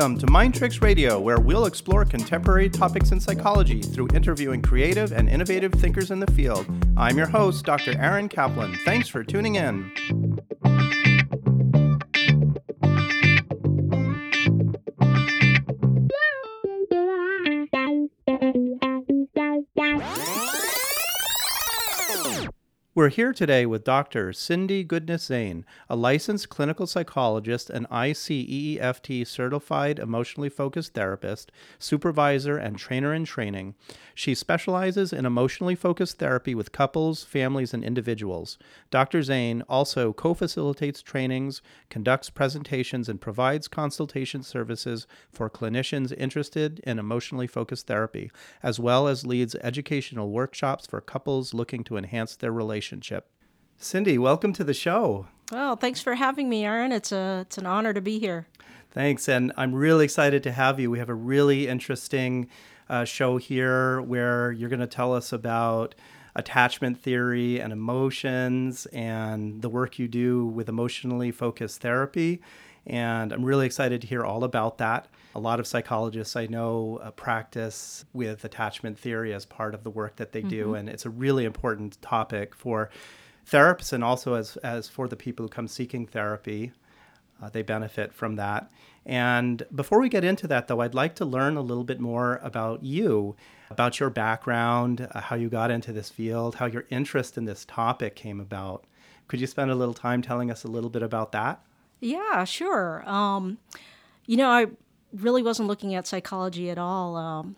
Welcome to Mind Tricks Radio, where we'll explore contemporary topics in psychology through interviewing creative and innovative thinkers in the field. I'm your host, Dr. Aaron Kaplan. Thanks for tuning in. We're here today with Dr. Cindy Goodness Zane, a licensed clinical psychologist and ICEEFT certified emotionally focused therapist, supervisor, and trainer in training. She specializes in emotionally focused therapy with couples, families, and individuals. Dr. Zane also co facilitates trainings, conducts presentations, and provides consultation services for clinicians interested in emotionally focused therapy, as well as leads educational workshops for couples looking to enhance their relationship. Cindy, welcome to the show. Well, thanks for having me, Aaron. It's a it's an honor to be here. Thanks, and I'm really excited to have you. We have a really interesting uh, show here where you're going to tell us about attachment theory and emotions and the work you do with emotionally focused therapy. And I'm really excited to hear all about that. A lot of psychologists I know uh, practice with attachment theory as part of the work that they mm-hmm. do, and it's a really important topic for therapists and also as, as for the people who come seeking therapy. Uh, they benefit from that. And before we get into that, though, I'd like to learn a little bit more about you, about your background, uh, how you got into this field, how your interest in this topic came about. Could you spend a little time telling us a little bit about that? Yeah, sure. Um, you know, I really wasn't looking at psychology at all. Um,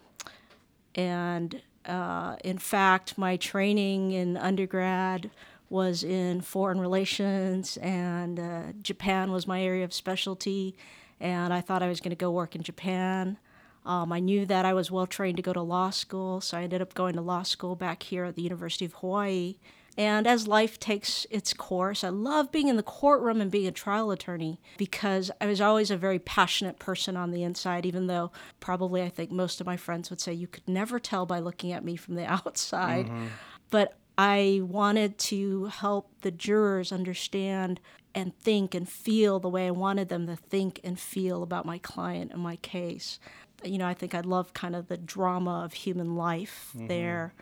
and uh, in fact, my training in undergrad was in foreign relations, and uh, Japan was my area of specialty. And I thought I was going to go work in Japan. Um, I knew that I was well trained to go to law school, so I ended up going to law school back here at the University of Hawaii. And as life takes its course, I love being in the courtroom and being a trial attorney because I was always a very passionate person on the inside, even though probably I think most of my friends would say you could never tell by looking at me from the outside. Mm-hmm. But I wanted to help the jurors understand and think and feel the way I wanted them to think and feel about my client and my case. You know, I think I love kind of the drama of human life mm-hmm. there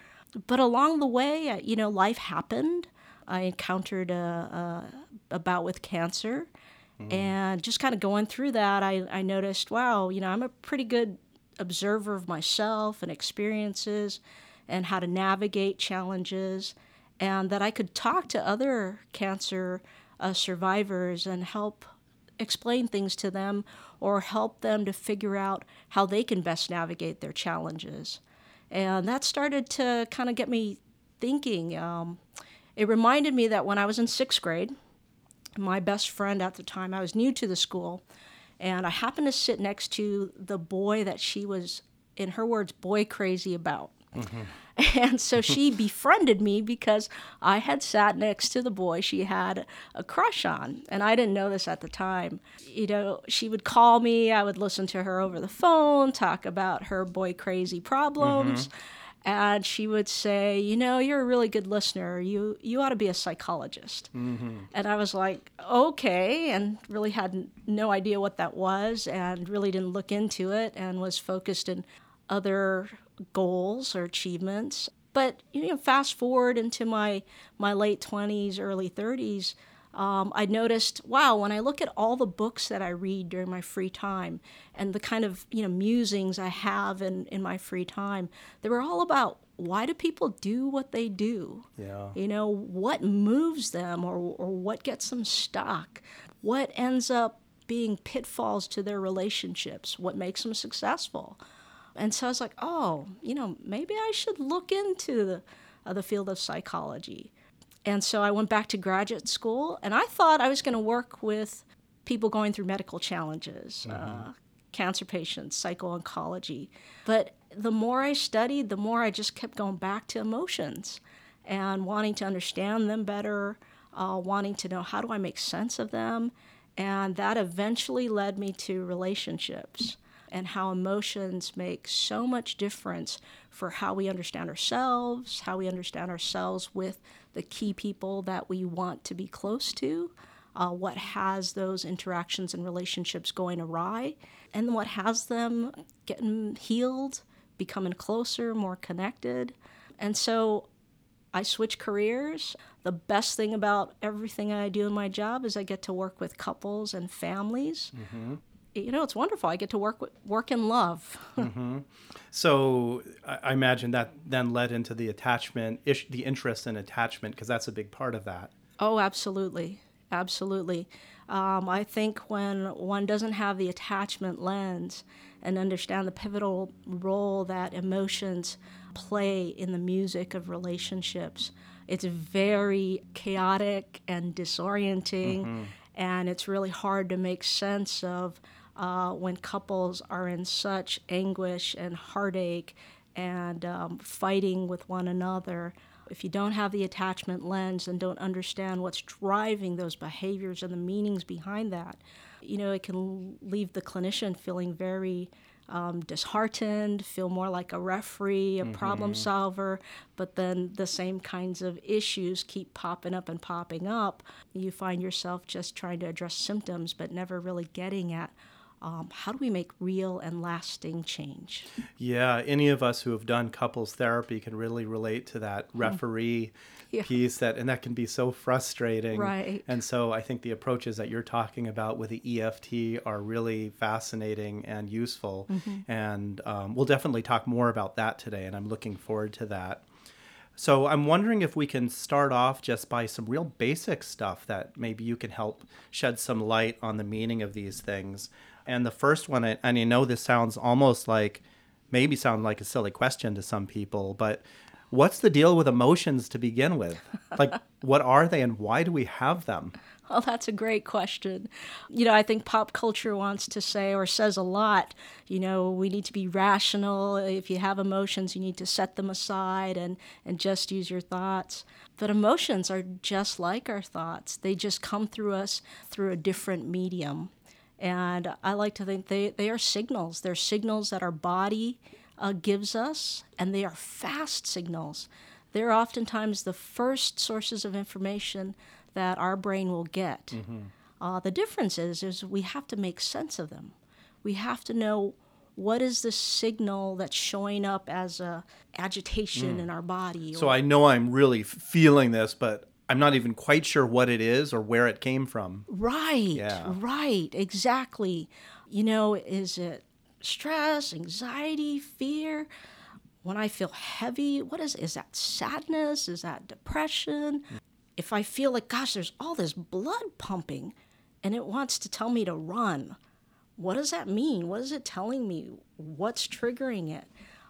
but along the way, you know, life happened. I encountered a, a, a bout with cancer. Mm. And just kind of going through that, I, I noticed, wow, you know, I'm a pretty good observer of myself and experiences and how to navigate challenges, and that I could talk to other cancer uh, survivors and help explain things to them or help them to figure out how they can best navigate their challenges. And that started to kind of get me thinking. Um, it reminded me that when I was in sixth grade, my best friend at the time, I was new to the school, and I happened to sit next to the boy that she was, in her words, boy crazy about. Mm-hmm. And so she befriended me because I had sat next to the boy she had a crush on. And I didn't know this at the time. You know, she would call me, I would listen to her over the phone, talk about her boy crazy problems. Mm-hmm. And she would say, "You know, you're a really good listener. You you ought to be a psychologist." Mm-hmm. And I was like, "Okay," and really had no idea what that was, and really didn't look into it, and was focused in other goals or achievements. But you know, fast forward into my my late twenties, early thirties, um, I noticed, wow, when I look at all the books that I read during my free time and the kind of you know musings I have in, in my free time, they were all about why do people do what they do? Yeah. You know, what moves them or, or what gets them stuck? What ends up being pitfalls to their relationships? What makes them successful? And so I was like, oh, you know, maybe I should look into the, uh, the field of psychology. And so I went back to graduate school, and I thought I was going to work with people going through medical challenges, mm-hmm. uh, cancer patients, psycho oncology. But the more I studied, the more I just kept going back to emotions and wanting to understand them better, uh, wanting to know how do I make sense of them. And that eventually led me to relationships and how emotions make so much difference for how we understand ourselves, how we understand ourselves with the key people that we want to be close to, uh, what has those interactions and relationships going awry, and what has them getting healed, becoming closer, more connected. And so I switch careers. The best thing about everything I do in my job is I get to work with couples and families. Mm-hmm. You know, it's wonderful. I get to work with, work in love. mm-hmm. So I imagine that then led into the attachment, ish, the interest in attachment, because that's a big part of that. Oh, absolutely, absolutely. Um, I think when one doesn't have the attachment lens and understand the pivotal role that emotions play in the music of relationships. It's very chaotic and disorienting, mm-hmm. and it's really hard to make sense of uh, when couples are in such anguish and heartache and um, fighting with one another. If you don't have the attachment lens and don't understand what's driving those behaviors and the meanings behind that, you know, it can leave the clinician feeling very um, disheartened, feel more like a referee, a mm-hmm. problem solver, but then the same kinds of issues keep popping up and popping up. You find yourself just trying to address symptoms, but never really getting at um, how do we make real and lasting change? Yeah, any of us who have done couples therapy can really relate to that mm. referee yeah. piece that and that can be so frustrating. Right. And so I think the approaches that you're talking about with the EFT are really fascinating and useful. Mm-hmm. And um, we'll definitely talk more about that today, and I'm looking forward to that. So I'm wondering if we can start off just by some real basic stuff that maybe you can help shed some light on the meaning of these things. And the first one, and I know this sounds almost like maybe sound like a silly question to some people, but what's the deal with emotions to begin with? Like, what are they and why do we have them? Well, that's a great question. You know, I think pop culture wants to say or says a lot. You know, we need to be rational. If you have emotions, you need to set them aside and, and just use your thoughts. But emotions are just like our thoughts, they just come through us through a different medium. And I like to think they, they are signals. They're signals that our body uh, gives us, and they are fast signals. They're oftentimes the first sources of information that our brain will get. Mm-hmm. Uh, the difference is, is we have to make sense of them. We have to know what is the signal that's showing up as a agitation mm. in our body. So or, I know I'm really feeling this, but I'm not even quite sure what it is or where it came from. Right. Yeah. Right. Exactly. You know, is it stress, anxiety, fear? When I feel heavy, what is is that sadness? Is that depression? If I feel like gosh, there's all this blood pumping and it wants to tell me to run. What does that mean? What is it telling me? What's triggering it?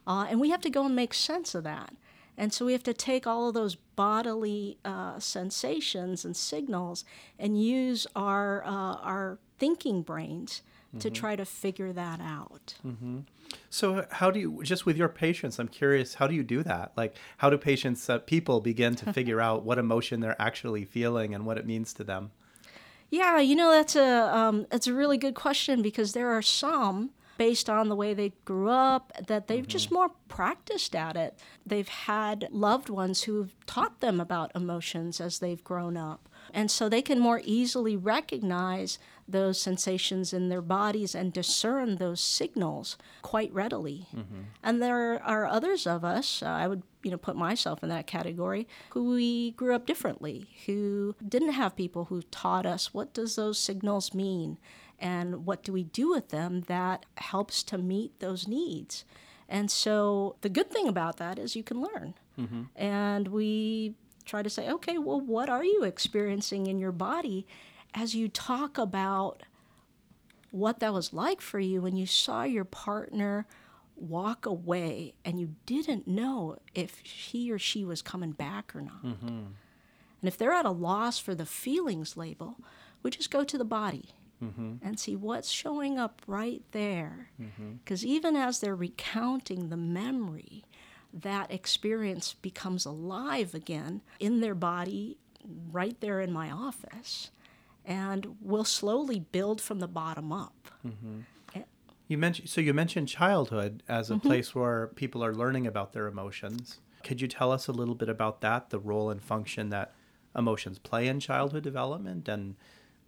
Uh, and we have to go and make sense of that. And so we have to take all of those bodily uh, sensations and signals and use our, uh, our thinking brains mm-hmm. to try to figure that out. Mm-hmm. So, how do you, just with your patients, I'm curious, how do you do that? Like, how do patients, uh, people begin to figure out what emotion they're actually feeling and what it means to them? Yeah, you know, that's a, um, that's a really good question because there are some based on the way they grew up, that they've mm-hmm. just more practiced at it. They've had loved ones who've taught them about emotions as they've grown up. And so they can more easily recognize those sensations in their bodies and discern those signals quite readily. Mm-hmm. And there are others of us, uh, I would you know put myself in that category, who we grew up differently, who didn't have people who taught us what does those signals mean and what do we do with them that helps to meet those needs. And so the good thing about that is you can learn. Mm-hmm. And we try to say, okay, well, what are you experiencing in your body as you talk about what that was like for you when you saw your partner walk away and you didn't know if he or she was coming back or not. Mm-hmm. And if they're at a loss for the feelings label, we just go to the body mm-hmm. and see what's showing up right there. Because mm-hmm. even as they're recounting the memory, that experience becomes alive again in their body, right there in my office, and will slowly build from the bottom up. Mm-hmm. You mentioned so you mentioned childhood as a mm-hmm. place where people are learning about their emotions. Could you tell us a little bit about that, the role and function that emotions play in childhood development and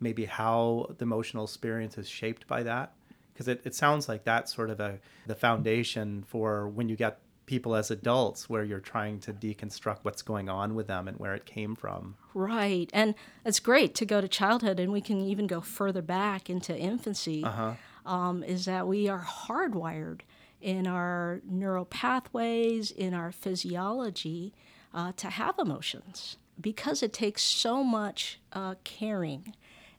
maybe how the emotional experience is shaped by that? Because it, it sounds like that's sort of a the foundation for when you get people as adults where you're trying to deconstruct what's going on with them and where it came from. Right. And it's great to go to childhood, and we can even go further back into infancy. Uh-huh. Um, is that we are hardwired in our neural pathways, in our physiology, uh, to have emotions because it takes so much uh, caring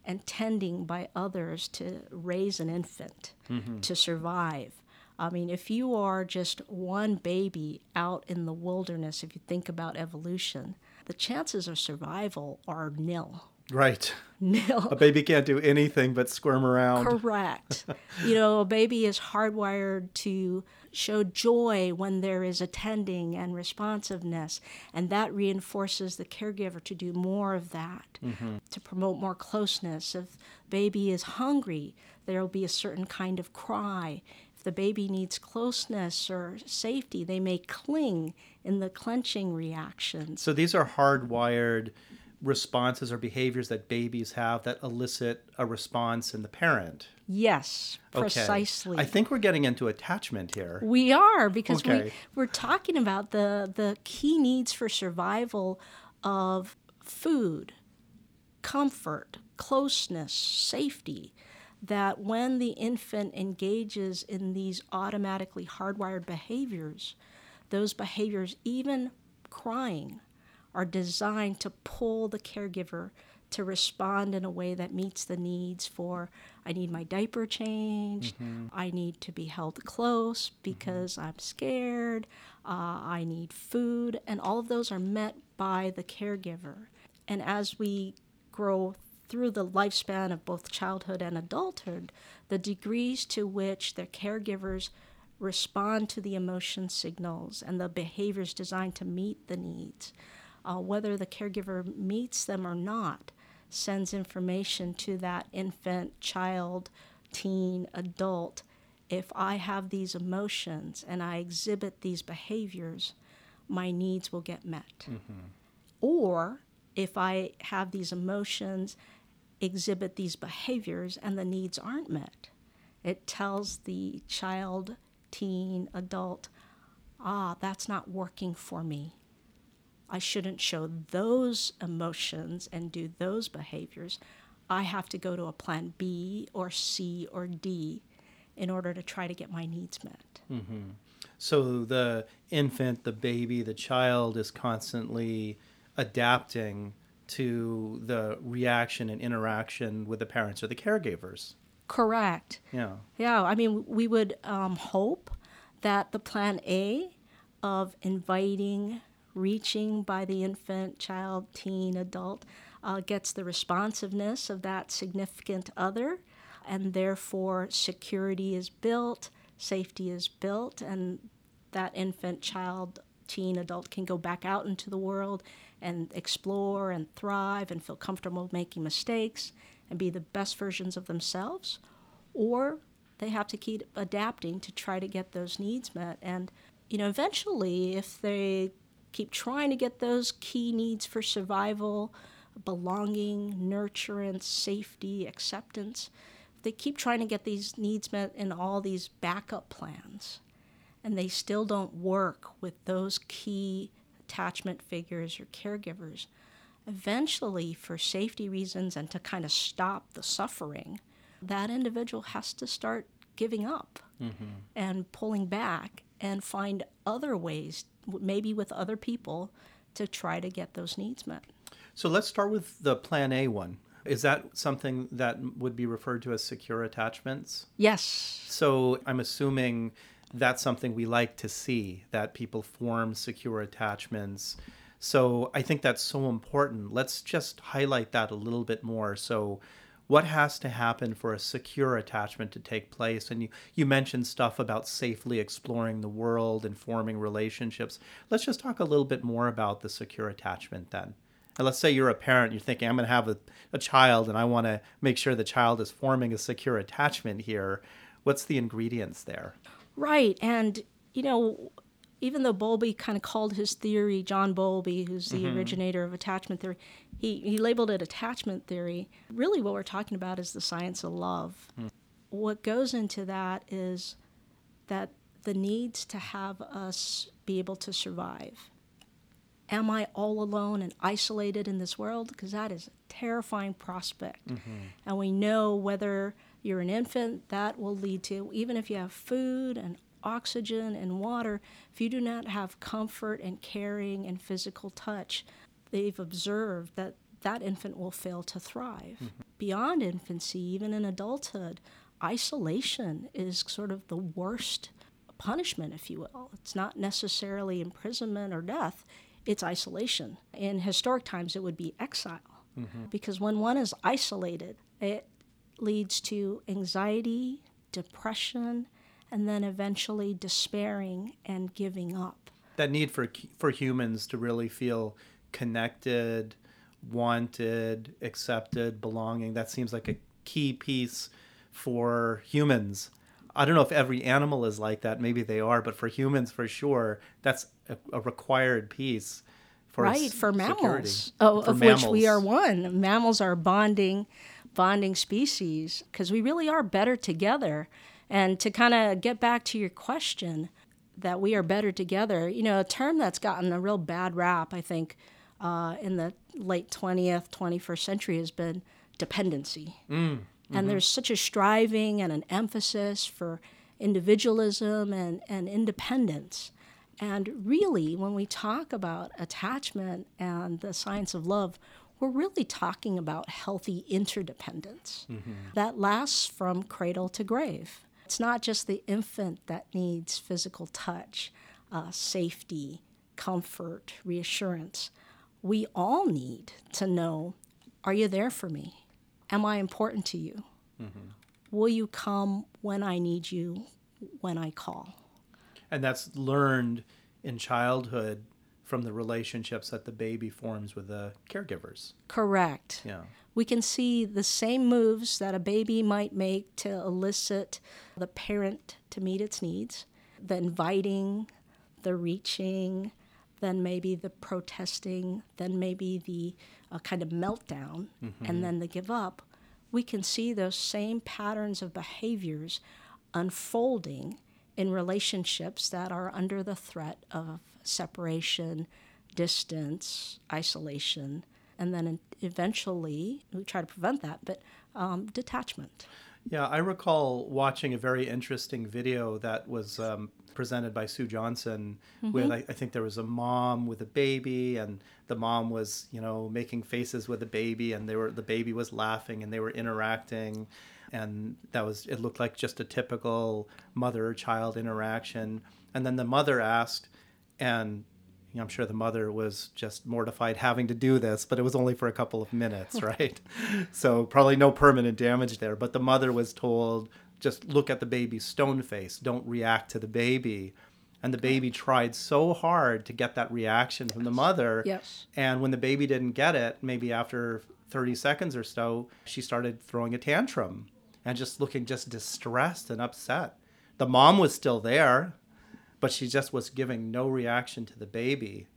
and tending by others to raise an infant mm-hmm. to survive. I mean, if you are just one baby out in the wilderness, if you think about evolution, the chances of survival are nil. Right. Nil. A baby can't do anything but squirm around. Correct. you know, a baby is hardwired to show joy when there is attending and responsiveness, and that reinforces the caregiver to do more of that, mm-hmm. to promote more closeness. If baby is hungry, there will be a certain kind of cry. If the baby needs closeness or safety, they may cling in the clenching reactions. So these are hardwired responses or behaviors that babies have that elicit a response in the parent. Yes, Okay. precisely. I think we're getting into attachment here. We are because Okay. we we're talking about the the key needs for survival of food, comfort, closeness, safety. That when the infant engages in these automatically hardwired behaviors, those behaviors, even crying, are designed to pull the caregiver to respond in a way that meets the needs for I need my diaper changed, I need to be held close because I'm scared, uh, I need food, and all of those are met by the caregiver. And as we grow through the lifespan of both childhood and adulthood, the degrees to which the caregivers respond to the emotion signals and the behaviors designed to meet the needs, uh, whether the caregiver meets them or not, sends information to that infant, child, teen, adult. If I have these emotions and I exhibit these behaviors, my needs will get met. Or if I have these emotions, exhibit these behaviors, and the needs aren't met, it tells the child, teen, adult, ah, that's not working for me. I shouldn't show those emotions and do those behaviors. I have to go to a plan B or C or D in order to try to get my needs met. Mm-hmm. So the infant, the baby, the child is constantly adapting to the reaction and interaction with the parents or the caregivers. Correct. Yeah. Yeah, I mean, we would um, hope that the plan A of inviting, reaching by the infant, child, teen, adult uh, gets the responsiveness of that significant other, and therefore security is built, safety is built, and that infant, child, teen, adult can go back out into the world and explore and thrive and feel comfortable making mistakes and be the best versions of themselves or they have to keep adapting to try to get those needs met. And, you know, eventually, if they keep trying to get those key needs for survival, belonging, nurturance, safety, acceptance, they keep trying to get these needs met in all these backup plans, and they still don't work with those key attachment figures or caregivers. Eventually, for safety reasons and to kind of stop the suffering, that individual has to start giving up mm-hmm. and pulling back and find other ways, maybe with other people, to try to get those needs met. So let's start with the plan A one. Is that something that would be referred to as secure attachments? Yes. So I'm assuming that's something we like to see that people form secure attachments. So I think that's so important. Let's just highlight that a little bit more. So what has to happen for a secure attachment to take place? And you, you mentioned stuff about safely exploring the world and forming relationships. Let's just talk a little bit more about the secure attachment then. And let's say you're a parent, you're thinking, I'm going to have a, a child and I want to make sure the child is forming a secure attachment here. What's the ingredients there? Right. And, you know, even though Bowlby kind of called his theory, John Bowlby, who's the mm-hmm. originator of attachment theory, he, he labeled it attachment theory. Really, what we're talking about is the science of love. Hmm. What goes into that is that the needs to have us be able to survive. Am I all alone and isolated in this world? Because that is a terrifying prospect. Mm-hmm. And we know whether you're an infant, that will lead to, even if you have food and oxygen and water, if you do not have comfort and caring and physical touch, they've observed that that infant will fail to thrive. Mm-hmm. Beyond infancy, even in adulthood, isolation is sort of the worst punishment, if you will. It's not necessarily imprisonment or death, it's isolation. In historic times, it would be exile. Mm-hmm. Because when one is isolated, it leads to anxiety, depression, and then eventually despairing and giving up. That need for for humans to really feel connected, wanted, accepted, belonging. That seems like a key piece for humans. I don't know if every animal is like that. Maybe they are, but for humans, for sure, that's a, a required piece. For right s- for mammals, oh, For of which we are one. Mammals are bonding, bonding species because we really are better together. And to kind of get back to your question, that we are better together. You know, a term that's gotten a real bad rap, I think, uh, in the late twentieth, twenty first century has been dependency. Mm, and mm-hmm. there's such a striving and an emphasis for individualism and, and independence. And really, when we talk about attachment and the science of love, we're really talking about healthy interdependence mm-hmm. that lasts from cradle to grave. It's not just the infant that needs physical touch, uh, safety, comfort, reassurance. We all need to know are you there for me? Am I important to you? Will you come when I need you, when I call? And that's learned in childhood from the relationships that the baby forms with the caregivers. Correct. Yeah. We can see the same moves that a baby might make to elicit the parent to meet its needs the inviting, the reaching, then maybe the protesting, then maybe the uh, kind of meltdown, and then the give up. We can see those same patterns of behaviors unfolding in relationships that are under the threat of separation, distance, isolation, and then eventually we try to prevent that, but um, detachment. Yeah, I recall watching a very interesting video that was um, presented by Sue Johnson. With I, I think there was a mom with a baby, and the mom was, you know, making faces with the baby, and they were the baby was laughing, and they were interacting, and that was it looked like just a typical mother-child interaction. And then the mother asked, and you know, I'm sure the mother was just mortified having to do this, but it was only for a couple of minutes, right? so probably no permanent damage there. But the mother was told, just look at the baby's stone face, don't react to the baby. And the baby tried so hard to get that reaction from the mother. Yes. And when the baby didn't get it, maybe after 30 seconds or so, she started throwing a tantrum and just looking just distressed and upset. The mom was still there, but she just was giving no reaction to the baby.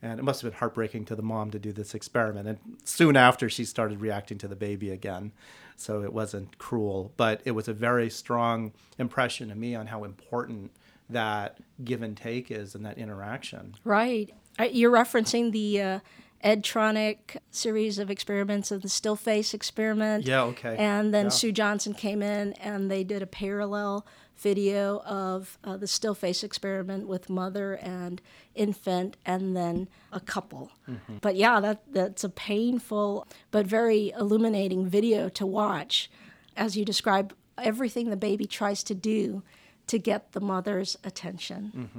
And it must have been heartbreaking to the mom to do this experiment. And soon after, she started reacting to the baby again. So it wasn't cruel, but it was a very strong impression to me on how important that give and take is in that interaction. Right. You're referencing the uh, Ed Tronick series of experiments of the still face experiment. Yeah, okay. And then Yeah. Sue Johnson came in and they did a parallel video of uh, the still face experiment with mother and infant and then a couple. Mm-hmm. But yeah, that that's a painful but very illuminating video to watch as you describe everything the baby tries to do to get the mother's attention.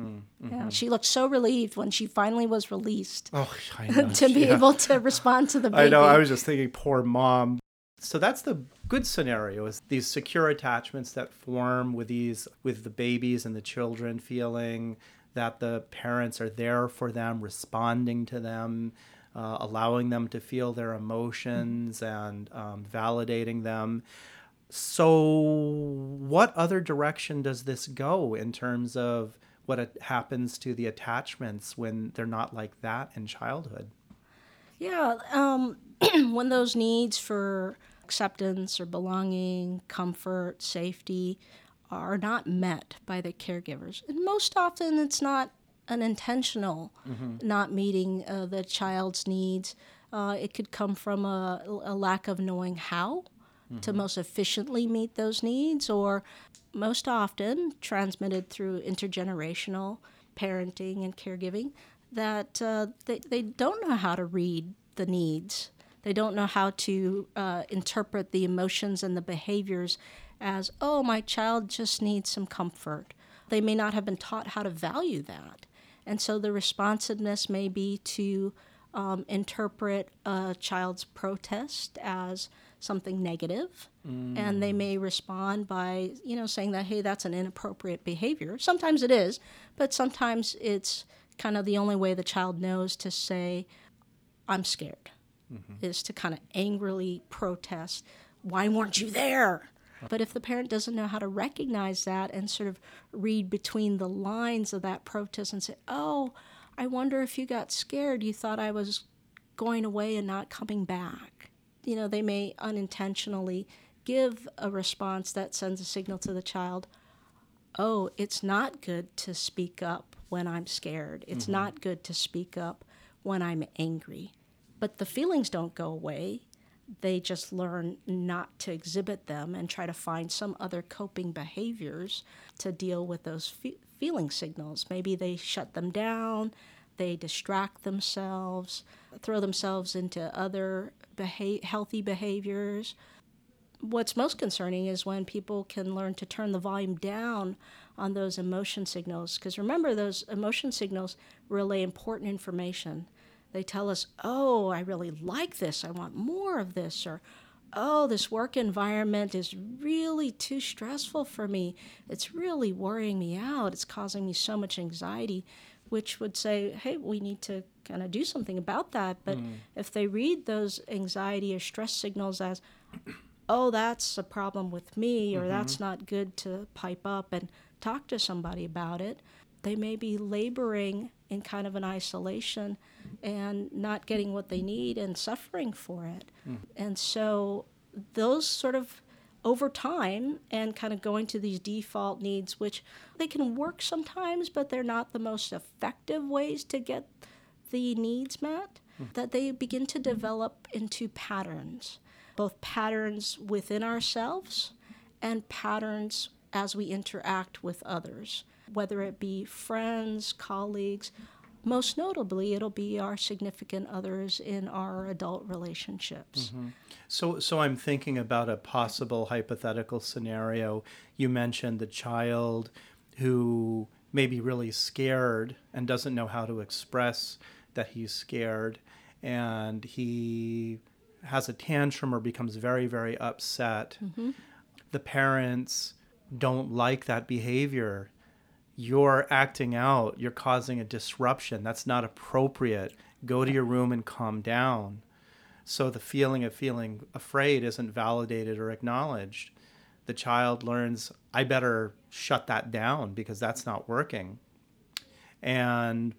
Mm-hmm, Yeah, she looked so relieved when she finally was released Oh, know. to be Yeah. able to respond to the baby. I know. I was just thinking, poor mom. So that's the good scenario: is these secure attachments that form with these with the babies and the children, feeling that the parents are there for them, responding to them, uh, allowing them to feel their emotions, and um, validating them. So, what other direction does this go in terms of what happens to the attachments when they're not like that in childhood. Yeah, um, when those needs for acceptance or belonging, comfort, safety are not met by the caregivers. And most often it's not an intentional mm-hmm. not meeting uh, the child's needs. Uh, it could come from a, a lack of knowing how mm-hmm. to most efficiently meet those needs, or most often transmitted through intergenerational parenting and caregiving, that uh, they, they don't know how to read the needs. They don't know how to uh, interpret the emotions and the behaviors as, oh, my child just needs some comfort. They may not have been taught how to value that. And so the responsiveness may be to um, interpret a child's protest as something negative, mm. and they may respond by you know saying that hey that's an inappropriate behavior sometimes it is but sometimes it's kind of the only way the child knows to say i'm scared mm-hmm. is to kind of angrily protest why weren't you there but if the parent doesn't know how to recognize that and sort of read between the lines of that protest and say, oh, I wonder if you got scared, you thought I was going away and not coming back. You know, they may unintentionally give a response that sends a signal to the child oh, it's not good to speak up when I'm scared. It's mm-hmm. not good to speak up when I'm angry. But the feelings don't go away they just learn not to exhibit them and try to find some other coping behaviors to deal with those fe- feeling signals. Maybe they shut them down, they distract themselves, throw themselves into other beha- healthy behaviors. What's most concerning is when people can learn to turn the volume down on those emotion signals. Because remember, those emotion signals relay important information they tell us, oh, I really like this, I want more of this, or oh, this work environment is really too stressful for me. It's really worrying me out. It's causing me so much anxiety, which would say, hey, we need to kind of do something about that. But mm. if they read those anxiety or stress signals as, oh, that's a problem with me, or mm-hmm. that's not good to pipe up and talk to somebody about it, they may be laboring in kind of an isolation and not getting what they need and suffering for it. Mm. And so those sort of over time and kind of going to these default needs, which they can work sometimes, but they're not the most effective ways to get the needs met, mm. that they begin to develop into patterns, both patterns within ourselves and patterns as we interact with others whether it be friends, colleagues. Most notably, it'll be our significant others in our adult relationships. Mm-hmm. So, so I'm thinking about a possible hypothetical scenario. You mentioned the child who may be really scared and doesn't know how to express that he's scared, and he has a tantrum or becomes very, very upset. Mm-hmm. The parents don't like that behavior you're acting out, you're causing a disruption. That's not appropriate. Go to your room and calm down. So the feeling of feeling afraid isn't validated or acknowledged. The child learns, I better shut that down because that's not working. And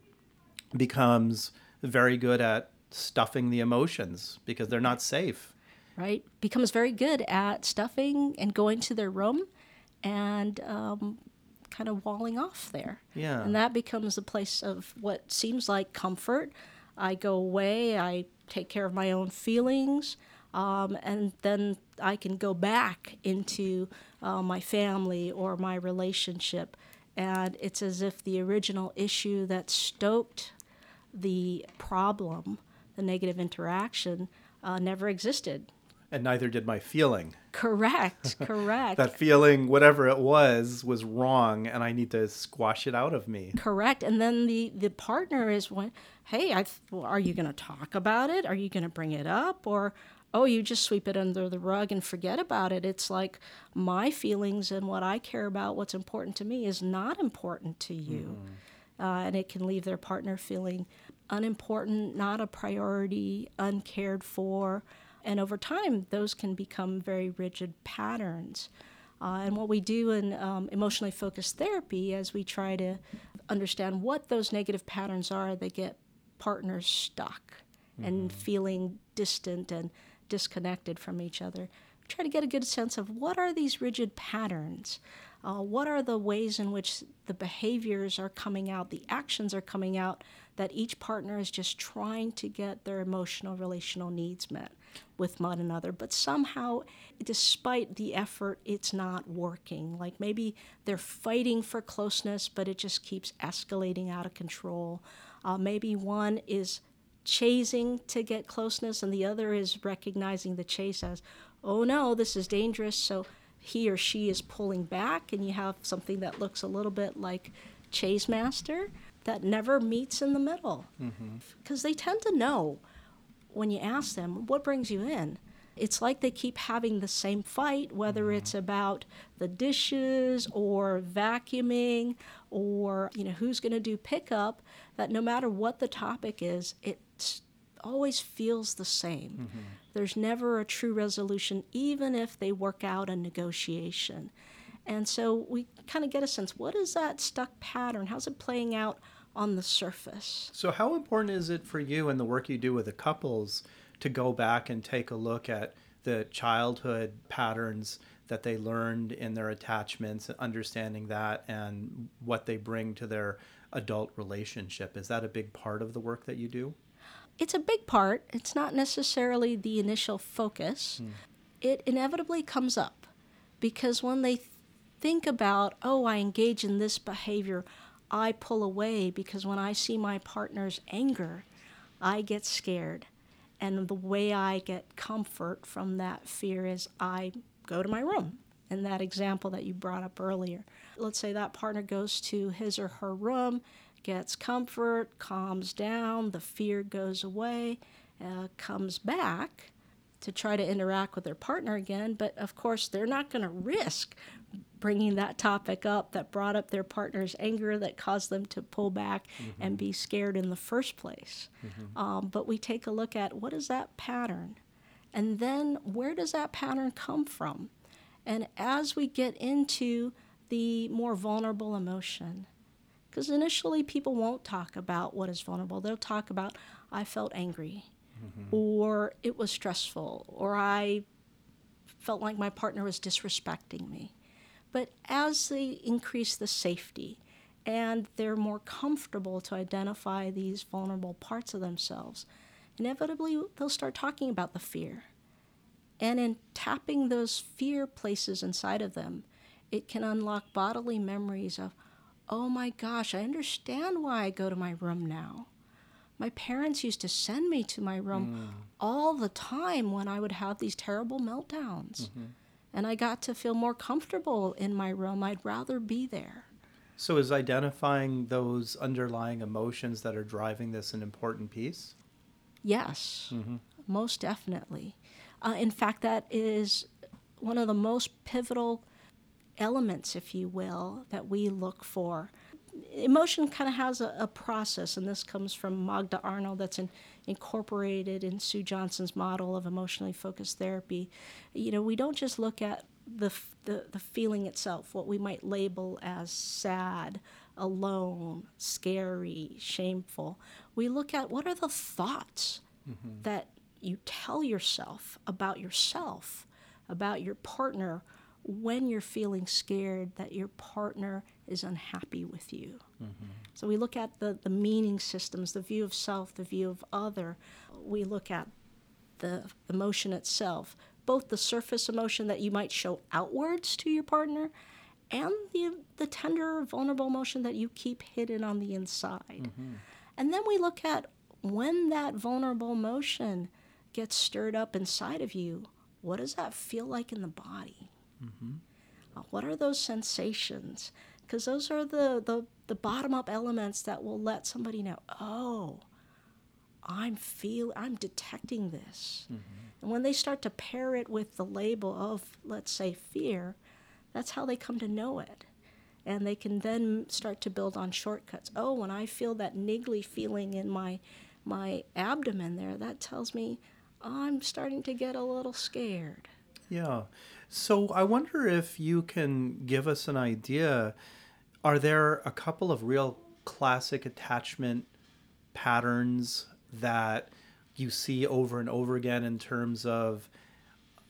becomes very good at stuffing the emotions because they're not safe. Right. Becomes very good at stuffing and going to their room and um, kind of walling off there. Yeah. And that becomes a place of what seems like comfort. I go away, I take care of my own feelings, um, and then I can go back into uh, my family or my relationship. And it's as if the original issue that stoked the problem, the negative interaction, uh, never existed and neither did my feeling. Correct, correct. that feeling, whatever it was, was wrong, and I need to squash it out of me. Correct. And then the the partner is one. Hey, I, well, are you going to talk about it? Are you going to bring it up, or oh, you just sweep it under the rug and forget about it? It's like my feelings and what I care about, what's important to me, is not important to you, mm. uh, and it can leave their partner feeling unimportant, not a priority, uncared for. And over time, those can become very rigid patterns. Uh, and what we do in um, emotionally focused therapy as we try to understand what those negative patterns are that get partners stuck and feeling distant and disconnected from each other. Try to get a good sense of what are these rigid patterns? Uh, what are the ways in which the behaviors are coming out, the actions are coming out that each partner is just trying to get their emotional, relational needs met with one another, but somehow, despite the effort, it's not working. Like maybe they're fighting for closeness, but it just keeps escalating out of control. Uh, maybe one is chasing to get closeness, and the other is recognizing the chase as, oh no, this is dangerous. So he or she is pulling back, and you have something that looks a little bit like Chase Master that never meets in the middle. Mm-hmm. Because they tend to know when you ask them, what brings you in? It's like they keep having the same fight, whether mm-hmm. it's about the dishes or vacuuming or you know who's going to do pickup. That no matter what the topic is, it always feels the same. Mm-hmm. There's never a true resolution, even if they work out a negotiation. And so we kind of get a sense what is that stuck pattern? How's it playing out on the surface? So, how important is it for you and the work you do with the couples to go back and take a look at the childhood patterns that they learned in their attachments, understanding that, and what they bring to their adult relationship? Is that a big part of the work that you do? It's a big part. It's not necessarily the initial focus. Hmm. It inevitably comes up because when they think about, oh, I engage in this behavior, I pull away because when I see my partner's anger, I get scared. And the way I get comfort from that fear is I go to my room. In that example that you brought up earlier, let's say that partner goes to his or her room, gets comfort, calms down, the fear goes away, uh, comes back to try to interact with their partner again. But of course, they're not going to risk bringing that topic up that brought up their partner's anger that caused them to pull back and be scared in the first place. Um, but we take a look at what is that pattern? And then where does that pattern come from? And as we get into the more vulnerable emotion, because initially people won't talk about what is vulnerable, they'll talk about, I felt angry, mm-hmm. or it was stressful, or I felt like my partner was disrespecting me. But as they increase the safety and they're more comfortable to identify these vulnerable parts of themselves, inevitably they'll start talking about the fear. And in tapping those fear places inside of them, it can unlock bodily memories of, oh my gosh, I understand why I go to my room now. My parents used to send me to my room mm. all the time when I would have these terrible meltdowns. Mm-hmm. And I got to feel more comfortable in my room. I'd rather be there. So, is identifying those underlying emotions that are driving this an important piece? Yes, mm-hmm. most definitely. Uh, in fact, that is one of the most pivotal elements, if you will, that we look for. Emotion kind of has a, a, process, and this comes from Magda Arnold that's in, incorporated in Sue Johnson's model of emotionally focused therapy. You know, we don't just look at the, the, the feeling itself, what we might label as sad, alone, scary, shameful. We look at what are the thoughts mm-hmm. that you tell yourself about yourself, about your partner, when you're feeling scared that your partner is unhappy with you. Mm-hmm. So we look at the, the meaning systems, the view of self, the view of other. We look at the emotion itself, both the surface emotion that you might show outwards to your partner and the, the tender, vulnerable emotion that you keep hidden on the inside. Mm-hmm. And then we look at when that vulnerable emotion gets stirred up inside of you, what does that feel like in the body? Mm-hmm. Uh, what are those sensations? Because those are the, the, the bottom up elements that will let somebody know, oh, I'm feel I'm detecting this. Mm-hmm. And when they start to pair it with the label of, let's say, fear, that's how they come to know it. And they can then start to build on shortcuts. Oh, when I feel that niggly feeling in my my abdomen there, that tells me I'm starting to get a little scared. Yeah. So I wonder if you can give us an idea. Are there a couple of real classic attachment patterns that you see over and over again in terms of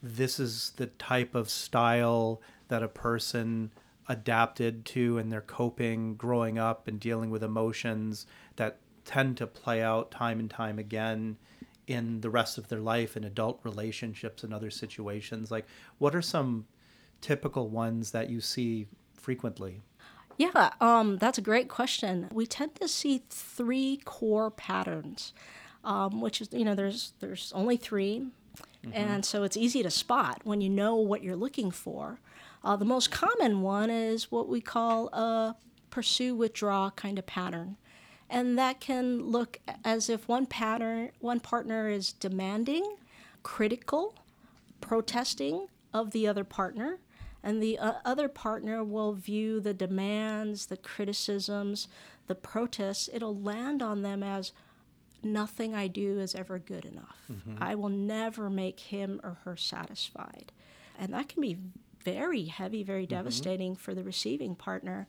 this is the type of style that a person adapted to and they're coping growing up and dealing with emotions that tend to play out time and time again in the rest of their life in adult relationships and other situations? Like what are some typical ones that you see frequently? Yeah, um, that's a great question. We tend to see three core patterns, um, which is you know there's there's only 3 and so it's easy to spot when you know what you're looking for. Uh, the most common one is what we call a pursue withdraw kind of pattern, and that can look as if one pattern one partner is demanding, critical, protesting of the other partner, and the uh, other partner will view the demands, the criticisms, the protests, it'll land on them as nothing I do is ever good enough. I will never make him or her satisfied. And that can be very heavy, very devastating for the receiving partner.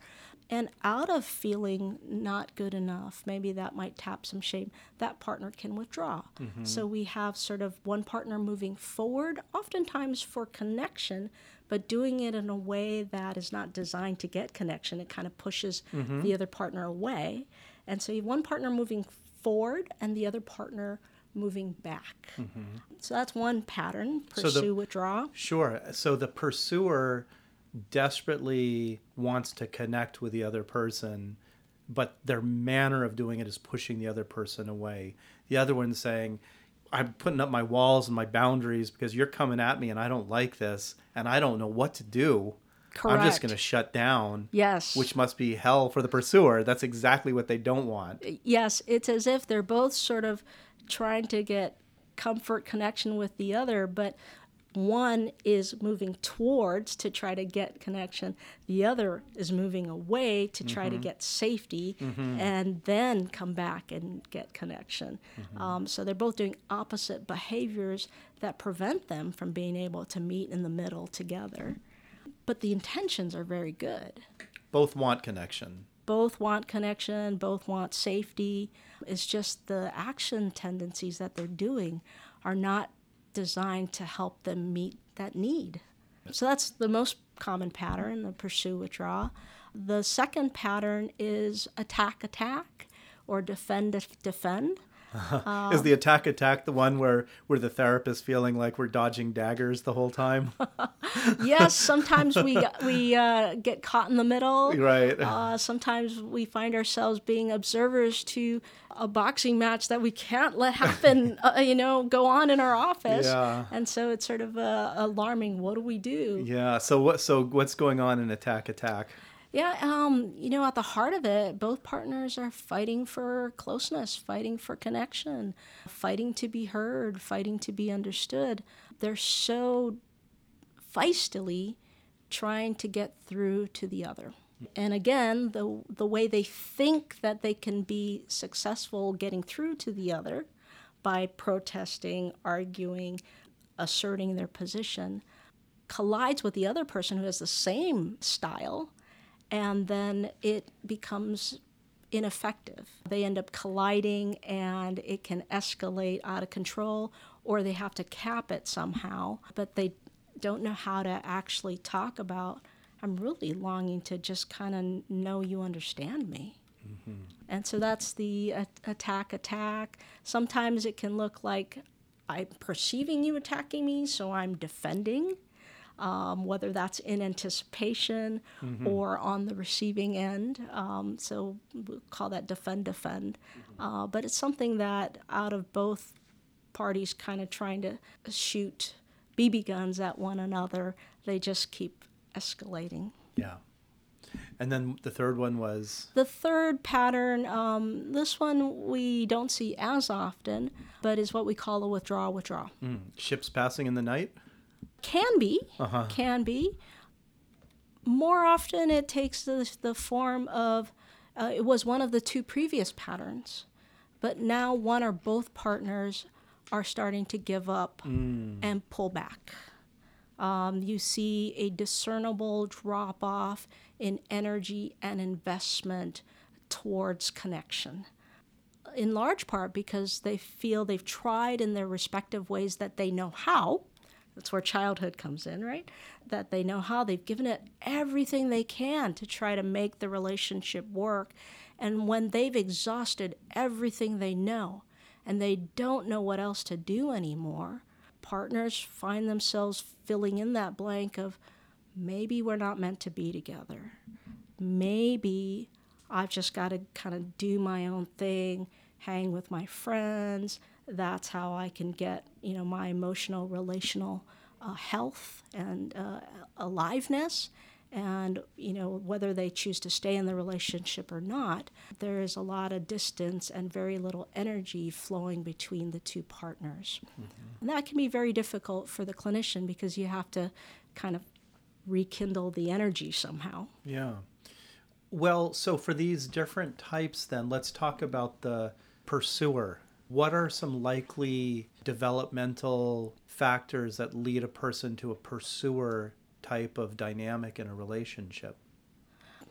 And out of feeling not good enough, maybe that might tap some shame, that partner can withdraw. Mm-hmm. So we have sort of one partner moving forward, oftentimes for connection, but doing it in a way that is not designed to get connection. It kind of pushes mm-hmm. the other partner away. And so you have one partner moving forward and the other partner moving back. Mm-hmm. So that's one pattern the- pursue, withdraw. Sure. So the pursuer desperately wants to connect with the other person, but their manner of doing it is pushing the other person away. The other one's saying, I'm putting up my walls and my boundaries because you're coming at me and I don't like this and I don't know what to do. I'm just going to shut down. Yes. Which must be hell for the pursuer. That's exactly what they don't want. yes, it's as if they're both sort of trying to get comfort connection with the other, but one is moving towards to try to get connection, the other is moving away to try to mm-hmm. get safety mm-hmm. and then come back and get connection. Mm-hmm. Um, so they're both doing opposite behaviors that prevent them from being able to meet in the middle together. But the intentions are very good Both want connection. both want connection, both want safety. It's just the action tendencies that they're doing are not designed to help them meet that need. So that's the most common pattern, the pursue withdraw. The second pattern is attack attack or defend def- defend. Is the attack attack the one where we're the therapist feeling like we're dodging daggers the whole time? Yes, sometimes we we uh, get caught in the middle. right. Uh, sometimes we find ourselves being observers to a boxing match that we can't let happen, uh, you know, go on in our office. Yeah. And so it's sort of uh, alarming. What do we do? Yeah. So what? So what's going on in attack attack? Yeah, um, you know, at the heart of it, both partners are fighting for closeness, fighting for connection, fighting to be heard, fighting to be understood. They're so feistily trying to get through to the other. And again, the the way they think that they can be successful getting through to the other by protesting, arguing, asserting their position collides with the other person who has the same style and then it becomes ineffective. They end up colliding and it can escalate out of control, or they have to cap it somehow, but they don't know how to actually talk about. I'm really longing to just kind of know you understand me. Mm-hmm. And so that's the a- attack attack. Sometimes it can look like I'm perceiving you attacking me, so I'm defending um, whether that's in anticipation or on the receiving end. Um, so we'll call that defend, defend. Uh, but it's something that out of both parties kind of trying to shoot BB guns at one another, they just keep escalating. Yeah. And then the third one was The third pattern, um, this one we don't see as often, but is what we call a withdraw withdraw. mm, ships passing in the night. Can be, can be. More often, it takes the, the form of uh, it was one of the two previous patterns, but now one or both partners are starting to give up and pull back. Um, you see a discernible drop off in energy and investment, towards connection. In large part because they feel they've tried in their respective ways that they know how. That's where childhood comes in, right? That they know how. They've given it everything they can to try to make the relationship work. And when they've exhausted everything they know and they don't know what else to do anymore, partners find themselves filling in that blank of maybe we're not meant to be together. Maybe I've just got to kind of do my own thing, hang with my friends. That's how I can get, you know, my emotional, relational uh, health and uh, aliveness. And, you know, whether they choose to stay in the relationship or not, there is a lot of distance and very little energy flowing between the two partners. Mm-hmm. And that can be very difficult for the clinician because you have to kind of rekindle the energy somehow. Yeah. Well, so for these different types, then let's talk about the pursuer. What are some likely developmental factors that lead a person to a pursuer type of dynamic in a relationship?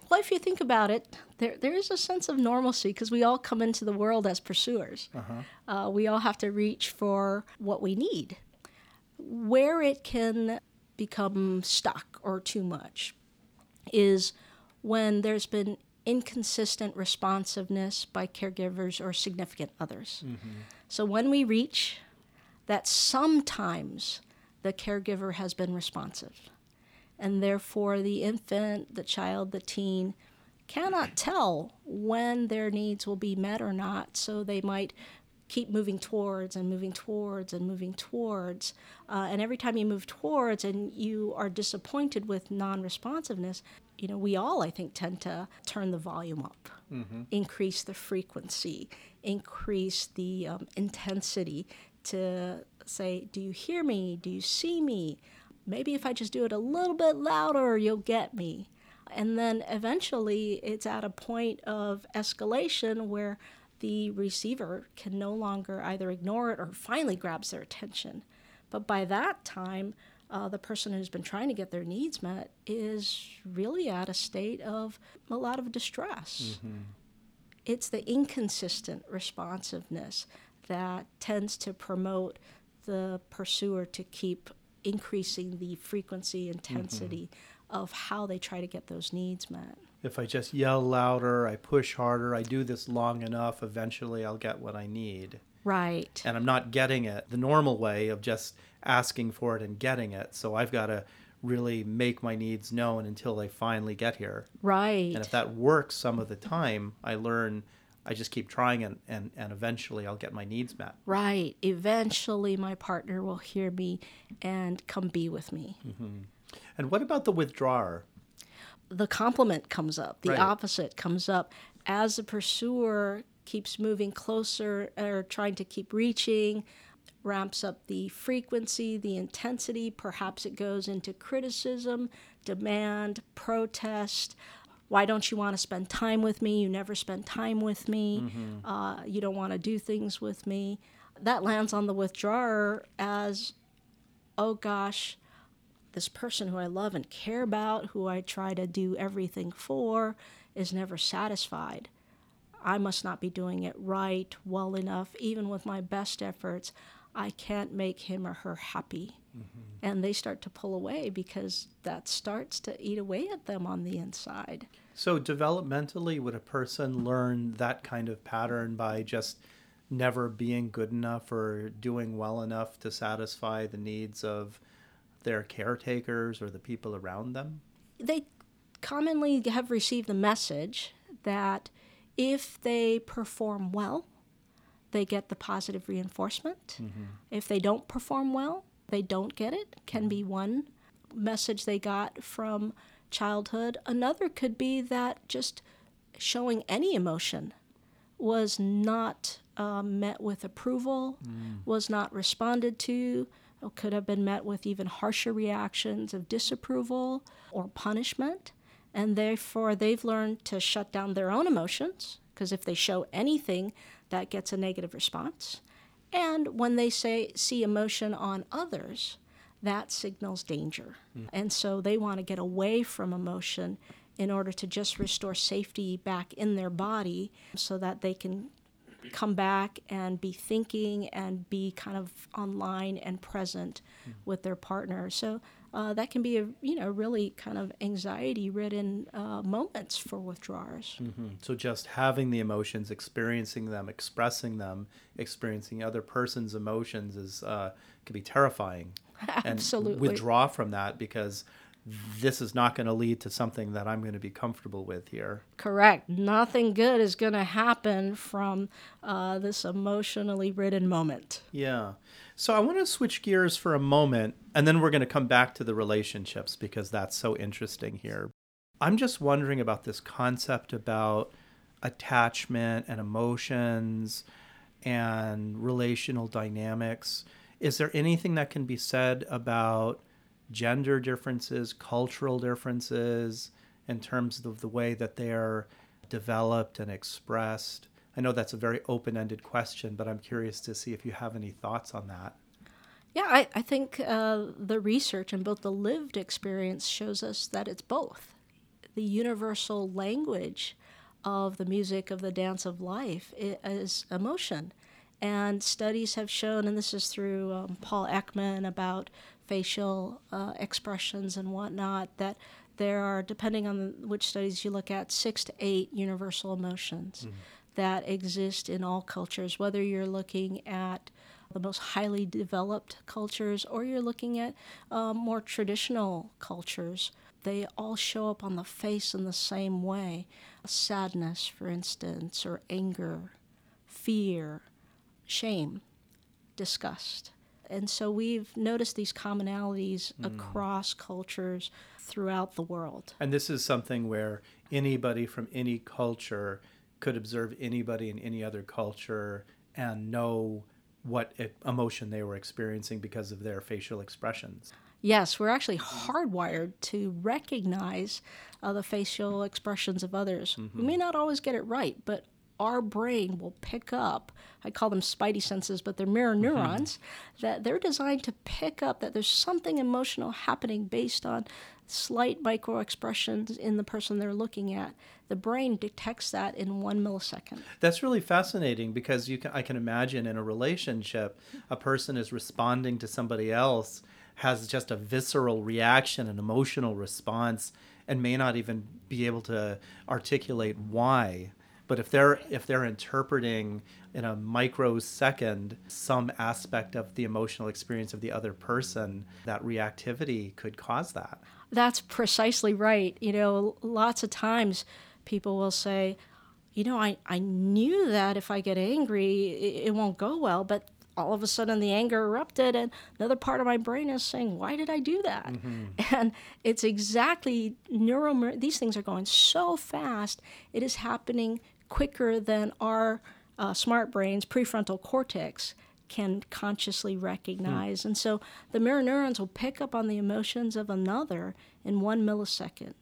Well, if you think about it, there, there is a sense of normalcy because we all come into the world as pursuers. Uh-huh. Uh, we all have to reach for what we need. Where it can become stuck or too much is when there's been inconsistent responsiveness by caregivers or significant others. Mm-hmm. So when we reach that sometimes the caregiver has been responsive, and therefore the infant, the child, the teen cannot tell when their needs will be met or not, so they might keep moving towards and moving towards and moving towards. Uh, and every time you move towards and you are disappointed with non responsiveness, you know, we all, I think, tend to turn the volume up, mm-hmm. increase the frequency, increase the um, intensity to say, Do you hear me? Do you see me? Maybe if I just do it a little bit louder, you'll get me. And then eventually it's at a point of escalation where the receiver can no longer either ignore it or finally grabs their attention. But by that time, uh, the person who's been trying to get their needs met is really at a state of a lot of distress. Mm-hmm. It's the inconsistent responsiveness that tends to promote the pursuer to keep increasing the frequency, intensity mm-hmm. of how they try to get those needs met. If I just yell louder, I push harder, I do this long enough, eventually I'll get what I need. Right. And I'm not getting it the normal way of just asking for it and getting it. So I've got to really make my needs known until they finally get here. Right. And if that works some of the time, I learn I just keep trying and, and, and eventually I'll get my needs met. Right. Eventually my partner will hear me and come be with me. Mm-hmm. And what about the withdrawer? The complement comes up, the right. opposite comes up. As the pursuer keeps moving closer or trying to keep reaching, ramps up the frequency, the intensity. Perhaps it goes into criticism, demand, protest. Why don't you want to spend time with me? You never spend time with me. Mm-hmm. Uh, you don't want to do things with me. That lands on the withdrawer as, oh gosh, this person who I love and care about, who I try to do everything for, is never satisfied. I must not be doing it right, well enough, even with my best efforts. I can't make him or her happy. Mm-hmm. And they start to pull away because that starts to eat away at them on the inside. So, developmentally, would a person learn that kind of pattern by just never being good enough or doing well enough to satisfy the needs of their caretakers or the people around them? They commonly have received the message that if they perform well, they get the positive reinforcement. Mm-hmm. If they don't perform well, they don't get it. Can be one message they got from childhood. Another could be that just showing any emotion was not uh, met with approval, mm. was not responded to, could have been met with even harsher reactions of disapproval or punishment. And therefore, they've learned to shut down their own emotions because if they show anything, that gets a negative response. And when they say see emotion on others, that signals danger. Mm. And so they want to get away from emotion in order to just restore safety back in their body so that they can come back and be thinking and be kind of online and present mm. with their partner. So uh, that can be a you know really kind of anxiety ridden uh, moments for withdrawers. Mm-hmm. So just having the emotions, experiencing them, expressing them, experiencing other person's emotions is uh, can be terrifying. Absolutely. And withdraw from that because this is not going to lead to something that I'm going to be comfortable with here. Correct. Nothing good is going to happen from uh, this emotionally ridden moment. Yeah. So I want to switch gears for a moment, and then we're going to come back to the relationships because that's so interesting here. I'm just wondering about this concept about attachment and emotions and relational dynamics. Is there anything that can be said about gender differences, cultural differences in terms of the way that they are developed and expressed? I know that's a very open ended question, but I'm curious to see if you have any thoughts on that. Yeah, I, I think uh, the research and both the lived experience shows us that it's both. The universal language of the music of the dance of life is emotion. And studies have shown, and this is through um, Paul Ekman about facial uh, expressions and whatnot, that there are, depending on which studies you look at, six to eight universal emotions mm-hmm. that exist in all cultures, whether you're looking at the most highly developed cultures or you're looking at um, more traditional cultures. They all show up on the face in the same way sadness, for instance, or anger, fear, shame, disgust. And so we've noticed these commonalities mm. across cultures throughout the world. And this is something where anybody from any culture could observe anybody in any other culture and know what emotion they were experiencing because of their facial expressions. Yes, we're actually hardwired to recognize uh, the facial expressions of others. Mm-hmm. We may not always get it right, but our brain will pick up i call them spidey senses but they're mirror mm-hmm. neurons mm-hmm. that they're designed to pick up that there's something emotional happening based on slight micro expressions in the person they're looking at the brain detects that in one millisecond that's really fascinating because you can i can imagine in a relationship a person is responding to somebody else has just a visceral reaction an emotional response and may not even be able to articulate why but if they're if they're interpreting in a microsecond some aspect of the emotional experience of the other person, that reactivity could cause that. That's precisely right. You know, lots of times people will say, you know, I, I knew that if I get angry, it, it won't go well, but all of a sudden the anger erupted and another part of my brain is saying why did i do that mm-hmm. and it's exactly neuro these things are going so fast it is happening quicker than our uh, smart brains, prefrontal cortex, can consciously recognize. Mm. And so the mirror neurons will pick up on the emotions of another in one millisecond.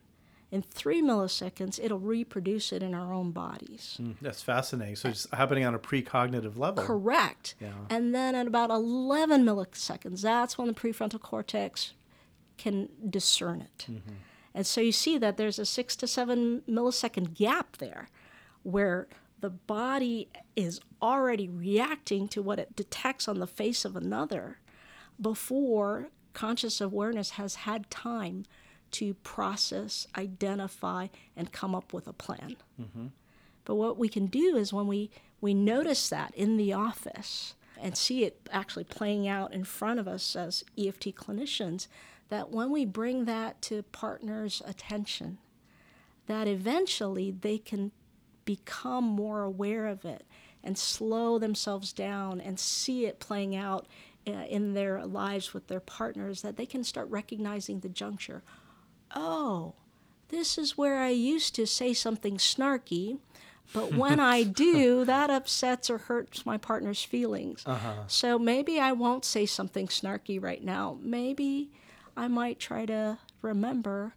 In three milliseconds, it'll reproduce it in our own bodies. Mm, that's fascinating. So it's happening on a precognitive level. Correct. Yeah. And then at about 11 milliseconds, that's when the prefrontal cortex can discern it. Mm-hmm. And so you see that there's a six to seven millisecond gap there where the body is already reacting to what it detects on the face of another before conscious awareness has had time to process, identify, and come up with a plan. Mm-hmm. But what we can do is when we, we notice that in the office and see it actually playing out in front of us as EFT clinicians, that when we bring that to partners' attention, that eventually they can become more aware of it and slow themselves down and see it playing out uh, in their lives with their partners, that they can start recognizing the juncture. Oh, this is where I used to say something snarky, but when I do, that upsets or hurts my partner's feelings. Uh-huh. So maybe I won't say something snarky right now. Maybe I might try to remember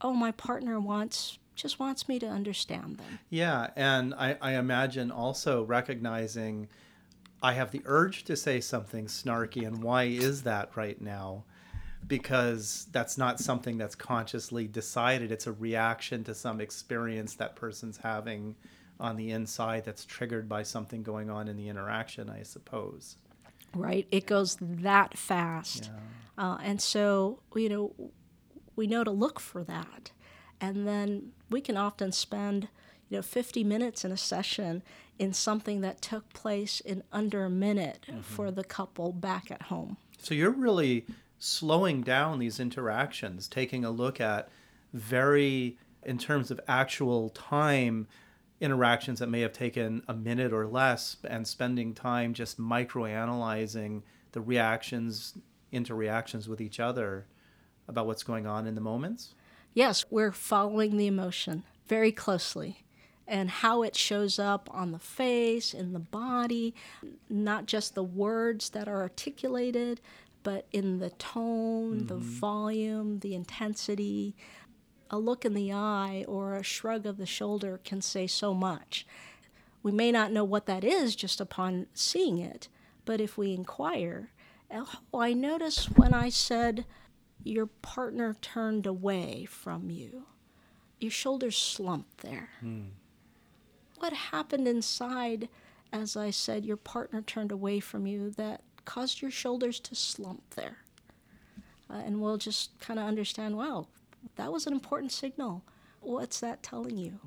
oh, my partner wants just wants me to understand them. Yeah, and I, I imagine also recognizing I have the urge to say something snarky, and why is that right now? because that's not something that's consciously decided. It's a reaction to some experience that person's having on the inside that's triggered by something going on in the interaction, I suppose. Right? It goes that fast. Yeah. Uh, and so, you know, we know to look for that. And then we can often spend, you know, 50 minutes in a session in something that took place in under a minute mm-hmm. for the couple back at home. So you're really slowing down these interactions, taking a look at very, in terms of actual time, interactions that may have taken a minute or less, and spending time just microanalyzing the reactions, interreactions with each other about what's going on in the moments. Yes, we're following the emotion very closely and how it shows up on the face, in the body, not just the words that are articulated, but in the tone, the mm-hmm. volume, the intensity. A look in the eye or a shrug of the shoulder can say so much. We may not know what that is just upon seeing it, but if we inquire, oh, I notice when I said, your partner turned away from you. Your shoulders slumped there. What happened inside as I said your partner turned away from you that caused your shoulders to slump there? Uh, and we'll just kind of understand wow, that was an important signal. What's that telling you?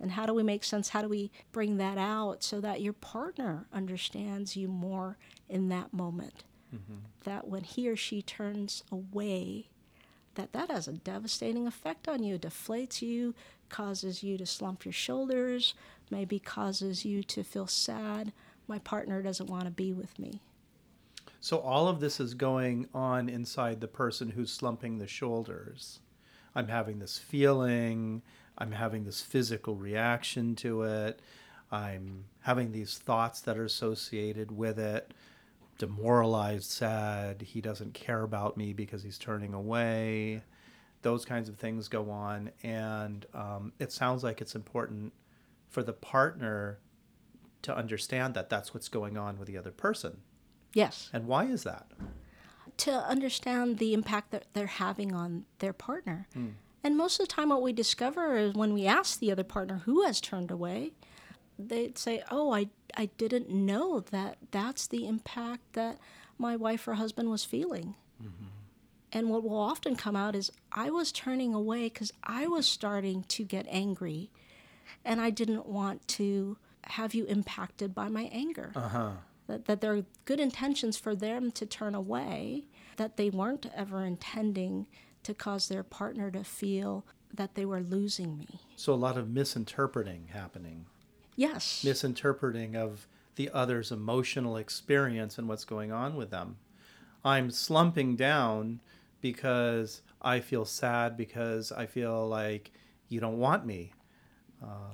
And how do we make sense? How do we bring that out so that your partner understands you more in that moment? That when he or she turns away, that that has a devastating effect on you. Deflates you, causes you to slump your shoulders, maybe causes you to feel sad. My partner doesn't want to be with me. So all of this is going on inside the person who's slumping the shoulders. I'm having this feeling, I'm having this physical reaction to it, I'm having these thoughts that are associated with it. Demoralized, sad, he doesn't care about me because he's turning away. Those kinds of things go on. And um, it sounds like it's important for the partner to understand that that's what's going on with the other person. Yes. And why is that? to understand the impact that they're having on their partner. And most of the time, what we discover is when we ask the other partner who has turned away, they'd say, Oh, I, I didn't know that that's the impact that my wife or husband was feeling. And what will often come out is, I was turning away because I was starting to get angry and I didn't want to have you impacted by my anger Uh huh. that, that there are good intentions for them to turn away, that they weren't ever intending to cause their partner to feel that they were losing me. So a lot of misinterpreting happening, Yes. misinterpreting of the other's emotional experience and what's going on with them. I'm slumping down because I feel sad because I feel like you don't want me. Uh,